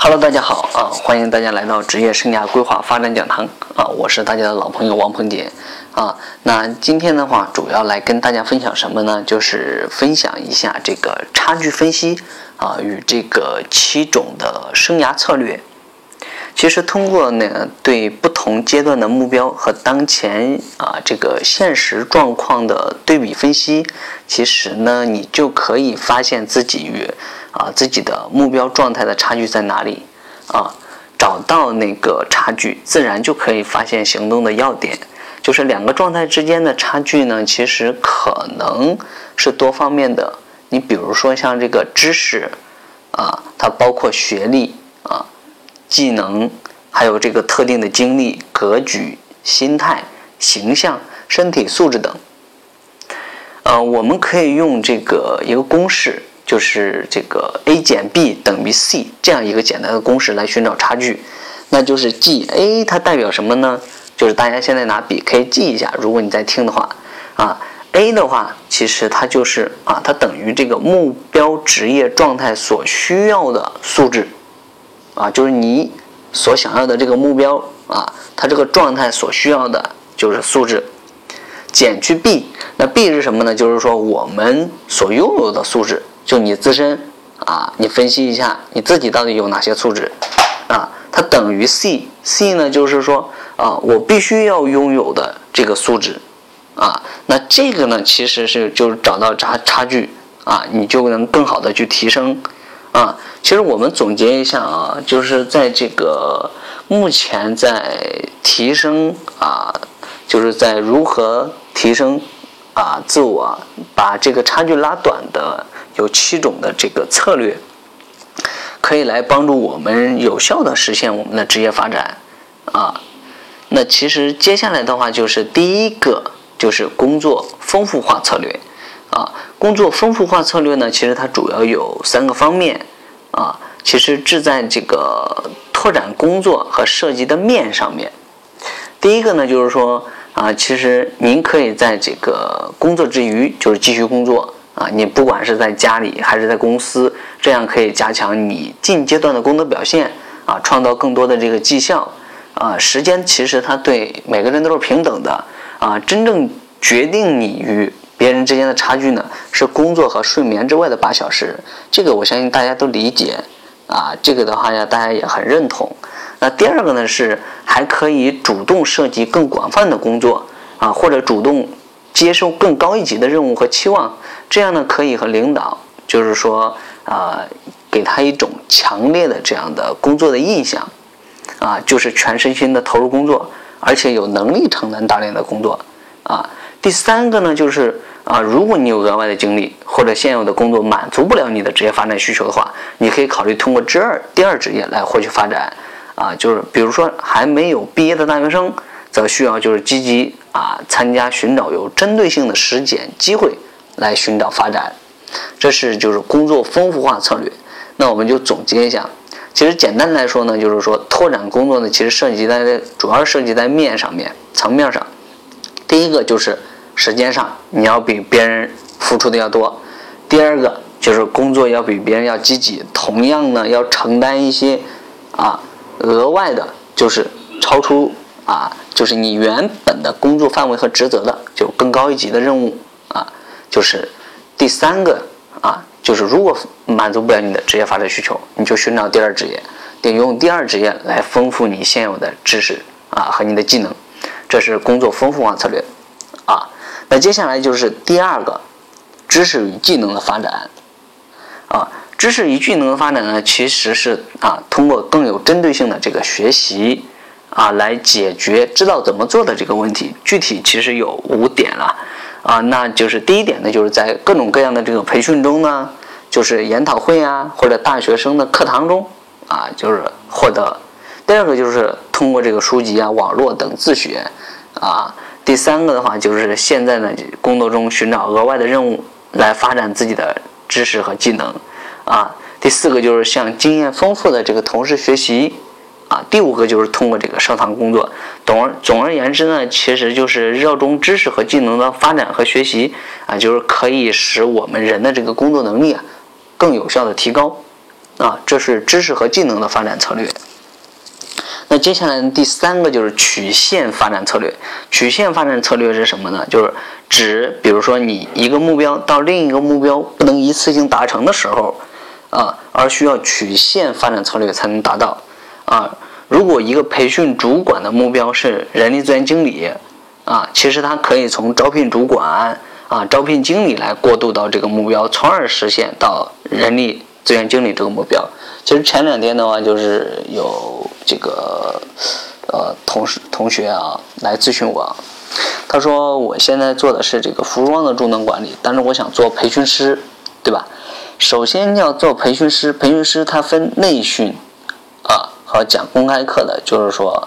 Hello，大家好啊！欢迎大家来到职业生涯规划发展讲堂啊！我是大家的老朋友王鹏杰啊。那今天的话，主要来跟大家分享什么呢？就是分享一下这个差距分析啊与这个七种的生涯策略。其实通过呢对不同阶段的目标和当前啊这个现实状况的对比分析，其实呢你就可以发现自己与啊，自己的目标状态的差距在哪里？啊，找到那个差距，自然就可以发现行动的要点。就是两个状态之间的差距呢，其实可能是多方面的。你比如说像这个知识，啊，它包括学历啊、技能，还有这个特定的经历、格局、心态、形象、身体素质等。呃，我们可以用这个一个公式。就是这个 a 减 b 等于 c 这样一个简单的公式来寻找差距，那就是 G A 它代表什么呢？就是大家现在拿笔可以记一下，如果你在听的话，啊 A 的话其实它就是啊它等于这个目标职业状态所需要的素质，啊就是你所想要的这个目标啊它这个状态所需要的就是素质，减去 B，那 B 是什么呢？就是说我们所拥有的素质。就你自身啊，你分析一下你自己到底有哪些素质啊？它等于 C，C 呢就是说啊，我必须要拥有的这个素质啊。那这个呢，其实是就是找到差差距啊，你就能更好的去提升啊。其实我们总结一下啊，就是在这个目前在提升啊，就是在如何提升啊自我，把这个差距拉短的。有七种的这个策略，可以来帮助我们有效的实现我们的职业发展啊。那其实接下来的话就是第一个就是工作丰富化策略啊。工作丰富化策略呢，其实它主要有三个方面啊。其实志在这个拓展工作和涉及的面上面。第一个呢，就是说啊，其实您可以在这个工作之余，就是继续工作。啊，你不管是在家里还是在公司，这样可以加强你近阶段的工作表现啊，创造更多的这个绩效啊。时间其实它对每个人都是平等的啊，真正决定你与别人之间的差距呢，是工作和睡眠之外的八小时。这个我相信大家都理解啊，这个的话呢，大家也很认同。那第二个呢是还可以主动涉及更广泛的工作啊，或者主动接受更高一级的任务和期望。这样呢，可以和领导，就是说，啊，给他一种强烈的这样的工作的印象，啊，就是全身心的投入工作，而且有能力承担大量的工作，啊。第三个呢，就是啊，如果你有额外的精力或者现有的工作满足不了你的职业发展需求的话，你可以考虑通过之二第二职业来获取发展，啊，就是比如说还没有毕业的大学生，则需要就是积极啊参加寻找有针对性的实践机会。来寻找发展，这是就是工作丰富化策略。那我们就总结一下，其实简单来说呢，就是说拓展工作呢，其实涉及在主要涉及在面上面层面上。第一个就是时间上，你要比别人付出的要多；第二个就是工作要比别人要积极，同样呢要承担一些啊额外的，就是超出啊就是你原本的工作范围和职责的，就更高一级的任务啊。就是第三个啊，就是如果满足不了你的职业发展需求，你就寻找第二职业，得用第二职业来丰富你现有的知识啊和你的技能，这是工作丰富化策略啊。那接下来就是第二个，知识与技能的发展啊。知识与技能的发展呢，其实是啊通过更有针对性的这个学习啊来解决知道怎么做的这个问题。具体其实有五点了。啊，那就是第一点呢，就是在各种各样的这个培训中呢，就是研讨会啊，或者大学生的课堂中啊，就是获得。第二个就是通过这个书籍啊、网络等自学啊。第三个的话，就是现在呢工作中寻找额外的任务来发展自己的知识和技能啊。第四个就是向经验丰富的这个同事学习。啊，第五个就是通过这个社团工作。总而总而言之呢，其实就是热衷知识和技能的发展和学习啊，就是可以使我们人的这个工作能力啊更有效的提高啊，这是知识和技能的发展策略。那接下来第三个就是曲线发展策略。曲线发展策略是什么呢？就是指，比如说你一个目标到另一个目标不能一次性达成的时候，啊，而需要曲线发展策略才能达到。啊，如果一个培训主管的目标是人力资源经理，啊，其实他可以从招聘主管啊、招聘经理来过渡到这个目标，从而实现到人力资源经理这个目标。其实前两天的话，就是有这个呃同事同学啊来咨询我，他说我现在做的是这个服装的中等管理，但是我想做培训师，对吧？首先要做培训师，培训师他分内训和讲公开课的，就是说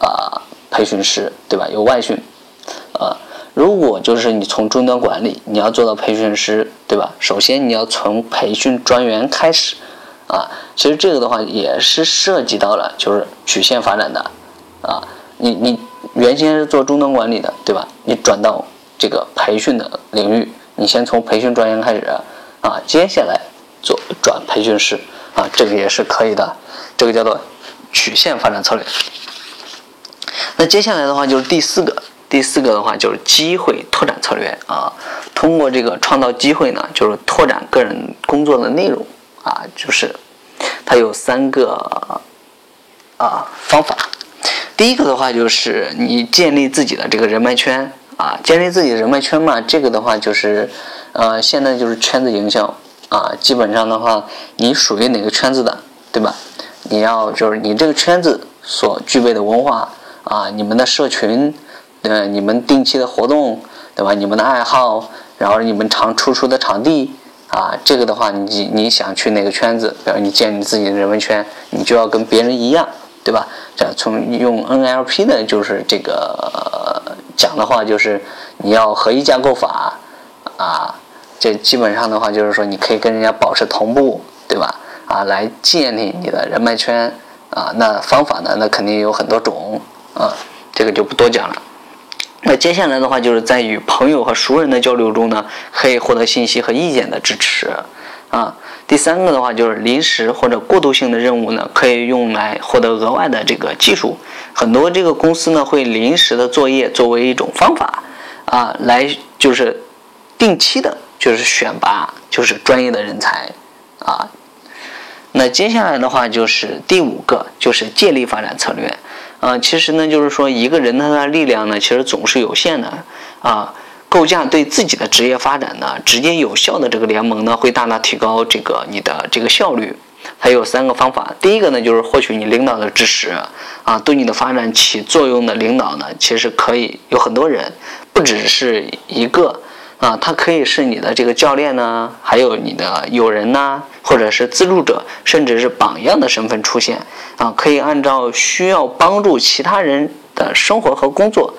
啊培训师，对吧？有外训啊。如果就是你从终端管理，你要做到培训师，对吧？首先你要从培训专员开始。啊，其实这个的话也是涉及到了，就是曲线发展的，啊，你你原先是做终端管理的，对吧？你转到这个培训的领域，你先从培训专员开始，啊，接下来做转培训师，啊，这个也是可以的，这个叫做曲线发展策略。那接下来的话就是第四个，第四个的话就是机会拓展策略啊，通过这个创造机会呢，就是拓展个人工作的内容。啊，就是它有三个啊方法。第一个的话，就是你建立自己的这个人脉圈啊，建立自己的人脉圈嘛。这个的话，就是呃，现在就是圈子营销啊。基本上的话，你属于哪个圈子的，对吧？你要就是你这个圈子所具备的文化啊，你们的社群，呃，你们定期的活动，对吧？你们的爱好，然后你们常出出的场地。啊，这个的话，你你想去哪个圈子？比如你建立自己的人文圈，你就要跟别人一样，对吧？这从用 NLP 的就是这个讲的话，就是你要合一架构法啊。这基本上的话，就是说你可以跟人家保持同步，对吧？啊，来建立你的人脉圈啊。那方法呢？那肯定有很多种啊，这个就不多讲了。那接下来的话，就是在与朋友和熟人的交流中呢，可以获得信息和意见的支持，啊，第三个的话就是临时或者过渡性的任务呢，可以用来获得额外的这个技术。很多这个公司呢，会临时的作业作为一种方法，啊，来就是定期的，就是选拔就是专业的人才，啊，那接下来的话就是第五个，就是借力发展策略。啊，其实呢，就是说一个人他的力量呢，其实总是有限的啊。构架对自己的职业发展呢，直接有效的这个联盟呢，会大大提高这个你的这个效率。还有三个方法，第一个呢，就是获取你领导的支持啊，对你的发展起作用的领导呢，其实可以有很多人，不只是一个。啊，他可以是你的这个教练呢，还有你的友人呐，或者是资助者，甚至是榜样的身份出现啊，可以按照需要帮助其他人的生活和工作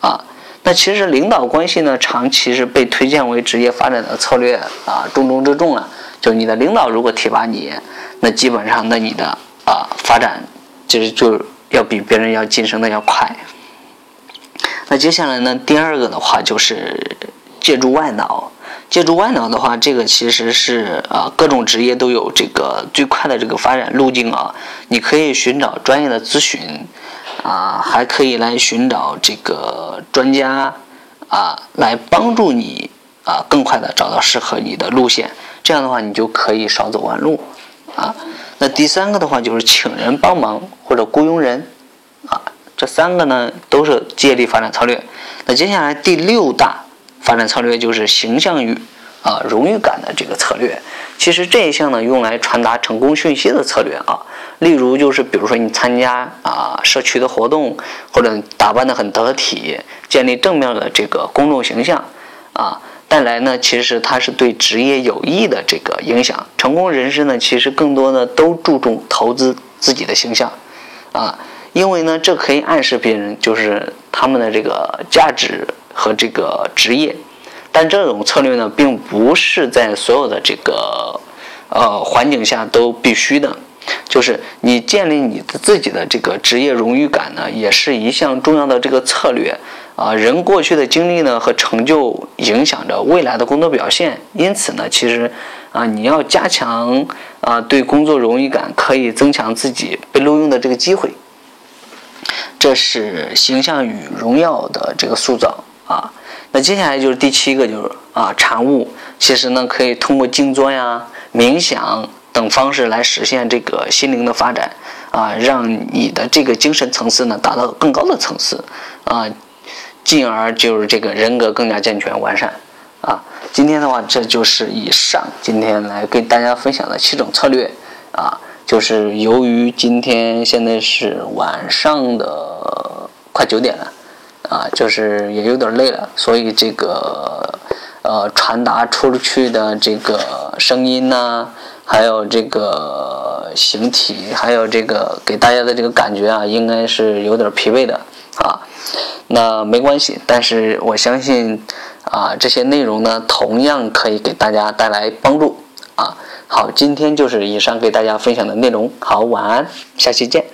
啊。那其实领导关系呢，长期是被推荐为职业发展的策略啊，重中之重了。就你的领导如果提拔你，那基本上那你的啊发展其实就要比别人要晋升的要快。那接下来呢，第二个的话就是。借助外脑，借助外脑的话，这个其实是啊，各种职业都有这个最快的这个发展路径啊。你可以寻找专业的咨询啊，还可以来寻找这个专家啊，来帮助你啊，更快的找到适合你的路线。这样的话，你就可以少走弯路啊。那第三个的话，就是请人帮忙或者雇佣人啊，这三个呢都是借力发展策略。那接下来第六大。发展策略就是形象与啊荣誉感的这个策略。其实这一项呢，用来传达成功讯息的策略啊，例如就是比如说你参加啊社区的活动，或者打扮的很得体，建立正面的这个公众形象啊，带来呢其实它是对职业有益的这个影响。成功人士呢，其实更多的都注重投资自己的形象啊，因为呢这可以暗示别人就是他们的这个价值。和这个职业，但这种策略呢，并不是在所有的这个呃环境下都必须的。就是你建立你自己的这个职业荣誉感呢，也是一项重要的这个策略啊。人过去的经历呢和成就影响着未来的工作表现，因此呢，其实啊，你要加强啊对工作荣誉感，可以增强自己被录用的这个机会。这是形象与荣耀的这个塑造啊。那接下来就是第七个，就是啊产物。其实呢，可以通过静坐呀、冥想等方式来实现这个心灵的发展啊，让你的这个精神层次呢达到更高的层次啊，进而就是这个人格更加健全完善啊。今天的话，这就是以上今天来跟大家分享的七种策略啊。就是由于今天现在是晚上的快九点了，啊，就是也有点累了，所以这个呃传达出去的这个声音呢，还有这个形体，还有这个给大家的这个感觉啊，应该是有点疲惫的啊。那没关系，但是我相信啊，这些内容呢，同样可以给大家带来帮助啊。好，今天就是以上给大家分享的内容。好，晚安，下期见。